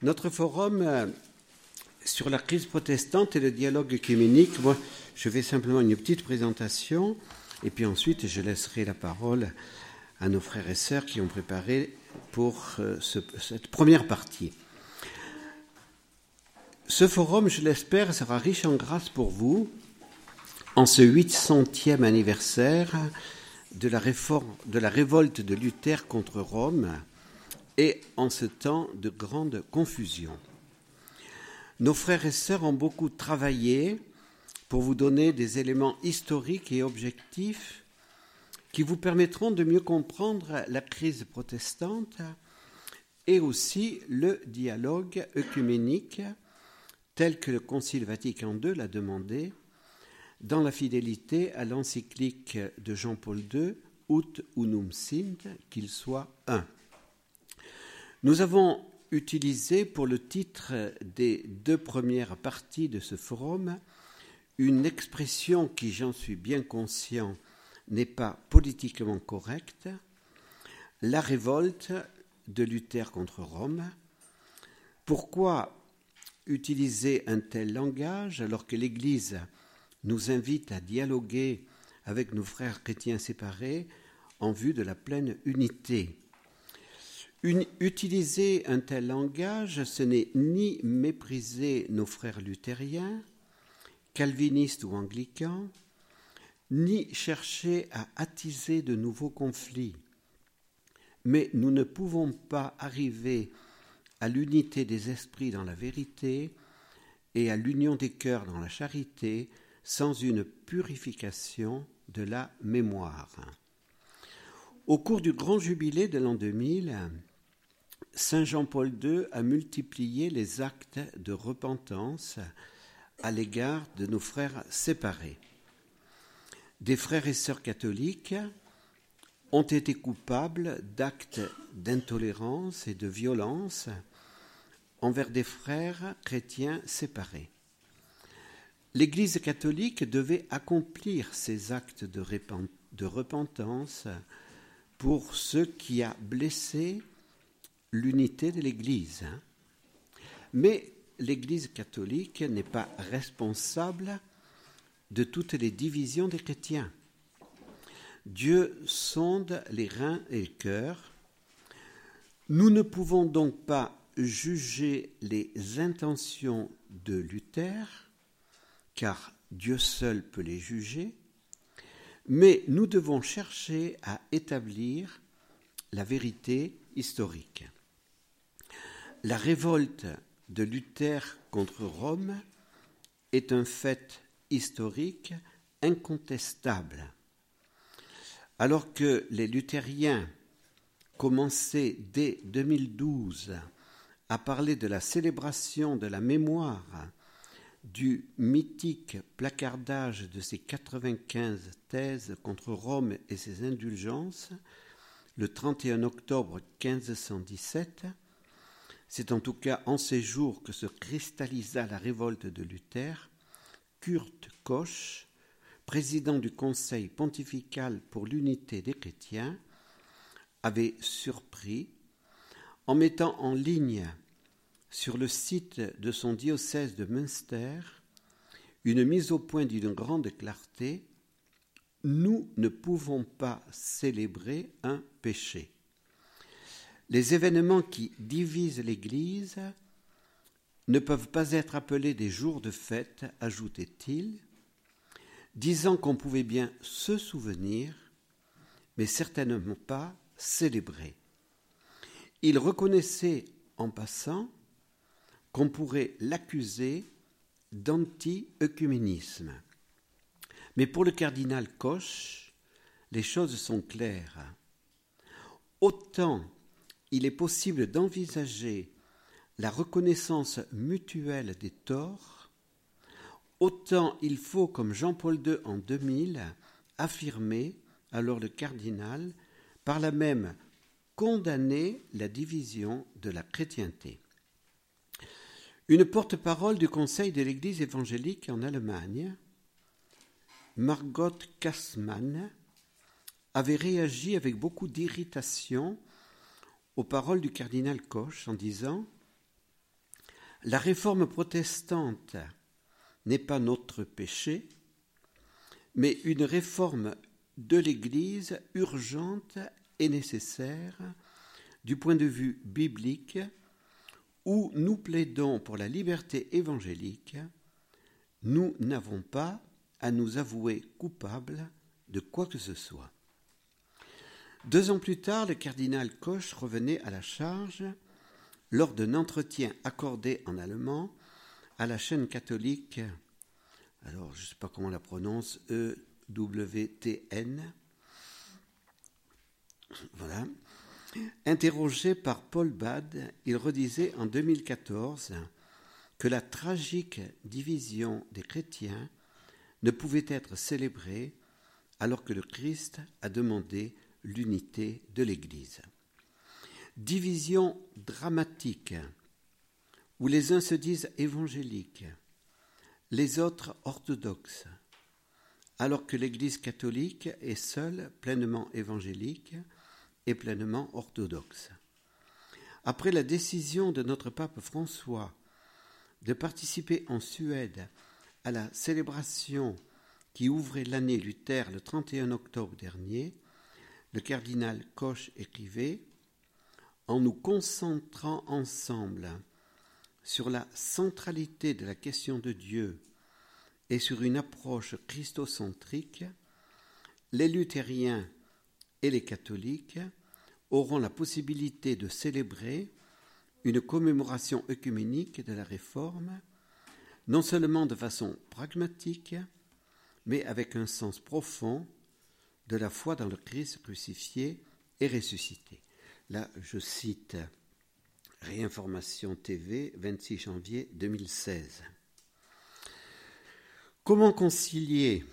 Notre forum euh, sur la crise protestante et le dialogue œcuménique, moi, je vais simplement une petite présentation et puis ensuite je laisserai la parole à nos frères et sœurs qui ont préparé pour euh, cette première partie. Ce forum, je l'espère, sera riche en grâce pour vous en ce 800e anniversaire de la, réforme, de la révolte de Luther contre Rome et en ce temps de grande confusion. Nos frères et sœurs ont beaucoup travaillé pour vous donner des éléments historiques et objectifs qui vous permettront de mieux comprendre la crise protestante et aussi le dialogue œcuménique tel que le Concile Vatican II l'a demandé dans la fidélité à l'encyclique de Jean-Paul II, Ut unum sint, qu'il soit un. Nous avons utilisé pour le titre des deux premières parties de ce forum une expression qui, j'en suis bien conscient, n'est pas politiquement correcte, la révolte de Luther contre Rome. Pourquoi utiliser un tel langage alors que l'Église nous invite à dialoguer avec nos frères chrétiens séparés en vue de la pleine unité? Utiliser un tel langage, ce n'est ni mépriser nos frères luthériens, calvinistes ou anglicans, ni chercher à attiser de nouveaux conflits. Mais nous ne pouvons pas arriver à l'unité des esprits dans la vérité et à l'union des cœurs dans la charité sans une purification de la mémoire. Au cours du grand jubilé de l'an 2000, Saint Jean-Paul II a multiplié les actes de repentance à l'égard de nos frères séparés. Des frères et sœurs catholiques ont été coupables d'actes d'intolérance et de violence envers des frères chrétiens séparés. L'Église catholique devait accomplir ces actes de, repentance pour ceux qui a blessé l'unité de l'Église. Hein. Mais l'Église catholique n'est pas responsable de toutes les divisions des chrétiens. Dieu sonde les reins et le cœur. Nous ne pouvons donc pas juger les intentions de Luther, car Dieu seul peut les juger, mais nous devons chercher à établir la vérité historique. La révolte de Luther contre Rome est un fait historique incontestable. Alors que les luthériens commençaient dès 2012 à parler de la célébration de la mémoire du mythique placardage de ses 95 thèses contre Rome et ses indulgences, le 31 octobre 1517, c'est en tout cas en ces jours que se cristallisa la révolte de Luther. Kurt Koch, président du Conseil pontifical pour l'unité des chrétiens, avait surpris, en mettant en ligne sur le site de son diocèse de Münster une mise au point d'une grande clarté, nous ne pouvons pas célébrer un péché. Les événements qui divisent l'Église ne peuvent pas être appelés des jours de fête, ajoutait-il, disant qu'on pouvait bien se souvenir, mais certainement pas célébrer. Il reconnaissait en passant qu'on pourrait l'accuser d'anti-œcuménisme. Mais pour le cardinal Koch, les choses sont claires. Autant il est possible d'envisager la reconnaissance mutuelle des torts, autant il faut, comme Jean-Paul II en 2000, affirmer, alors le cardinal, par là même condamner la division de la chrétienté. Une porte-parole du Conseil de l'Église évangélique en Allemagne, Margot Kassmann, avait réagi avec beaucoup d'irritation aux paroles du cardinal Koch en disant La réforme protestante n'est pas notre péché, mais une réforme de l'Église urgente et nécessaire du point de vue biblique où nous plaidons pour la liberté évangélique, nous n'avons pas à nous avouer coupables de quoi que ce soit. Deux ans plus tard, le cardinal Koch revenait à la charge lors d'un entretien accordé en allemand à la chaîne catholique, alors je ne sais pas comment on la prononce, EWTN. Voilà. Interrogé par Paul Bad, il redisait en 2014 que la tragique division des chrétiens ne pouvait être célébrée alors que le Christ a demandé l'unité de l'Église. Division dramatique où les uns se disent évangéliques, les autres orthodoxes, alors que l'Église catholique est seule pleinement évangélique et pleinement orthodoxe. Après la décision de notre pape François de participer en Suède à la célébration qui ouvrait l'année Luther le 31 octobre dernier, le cardinal Koch écrivait En nous concentrant ensemble sur la centralité de la question de Dieu et sur une approche christocentrique, les luthériens et les catholiques auront la possibilité de célébrer une commémoration œcuménique de la Réforme, non seulement de façon pragmatique, mais avec un sens profond de la foi dans le Christ crucifié et ressuscité. Là, je cite Réinformation TV, 26 janvier 2016. Comment concilier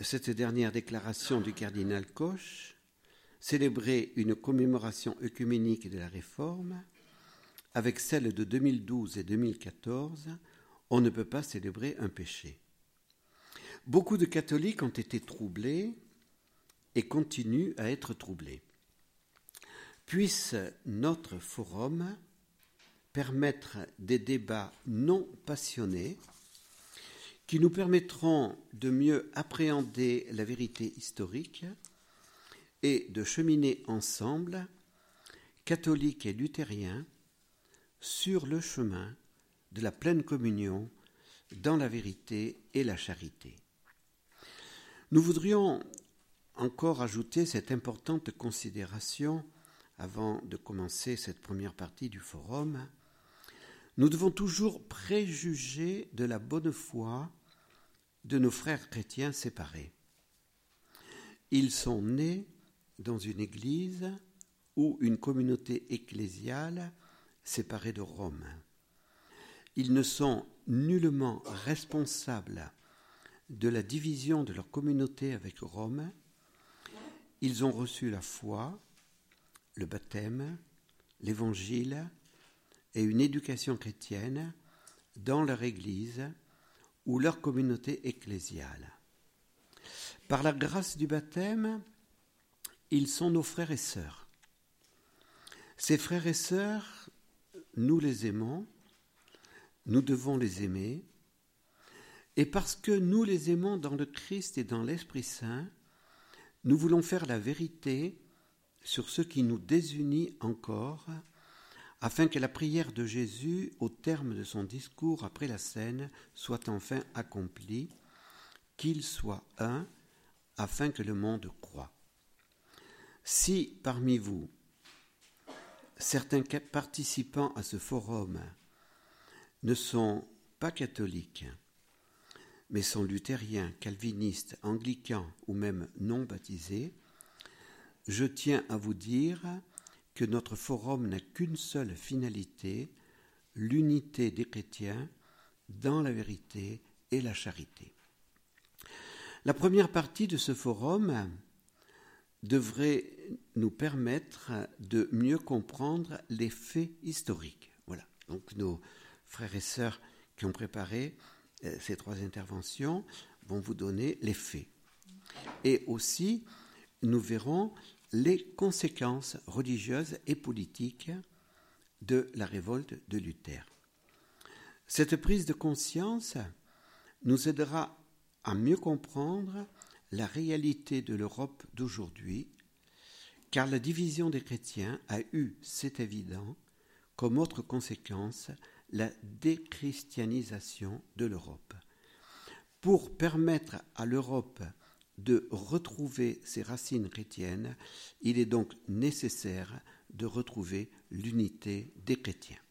cette dernière déclaration du cardinal Koch, célébrer une commémoration œcuménique de la Réforme, avec celle de 2012 et 2014, on ne peut pas célébrer un péché. Beaucoup de catholiques ont été troublés et continuent à être troublés. Puisse notre forum permettre des débats non passionnés qui nous permettront de mieux appréhender la vérité historique et de cheminer ensemble, catholiques et luthériens, sur le chemin de la pleine communion dans la vérité et la charité. Nous voudrions encore ajouter cette importante considération avant de commencer cette première partie du forum. Nous devons toujours préjuger de la bonne foi de nos frères chrétiens séparés. Ils sont nés dans une église ou une communauté ecclésiale séparés de Rome. Ils ne sont nullement responsables de la division de leur communauté avec Rome. Ils ont reçu la foi, le baptême, l'évangile et une éducation chrétienne dans leur Église ou leur communauté ecclésiale. Par la grâce du baptême, ils sont nos frères et sœurs. Ces frères et sœurs nous les aimons, nous devons les aimer, et parce que nous les aimons dans le Christ et dans l'Esprit Saint, nous voulons faire la vérité sur ce qui nous désunit encore, afin que la prière de Jésus, au terme de son discours après la scène, soit enfin accomplie, qu'il soit un, afin que le monde croie. Si parmi vous certains participants à ce forum ne sont pas catholiques, mais sont luthériens, calvinistes, anglicans ou même non baptisés, je tiens à vous dire que notre forum n'a qu'une seule finalité, l'unité des chrétiens dans la vérité et la charité. La première partie de ce forum devrait nous permettre de mieux comprendre les faits historiques. Voilà. Donc nos frères et sœurs qui ont préparé ces trois interventions vont vous donner les faits. Et aussi, nous verrons les conséquences religieuses et politiques de la révolte de Luther. Cette prise de conscience nous aidera à mieux comprendre la réalité de l'Europe d'aujourd'hui, car la division des chrétiens a eu, c'est évident, comme autre conséquence la déchristianisation de l'Europe. Pour permettre à l'Europe de retrouver ses racines chrétiennes, il est donc nécessaire de retrouver l'unité des chrétiens.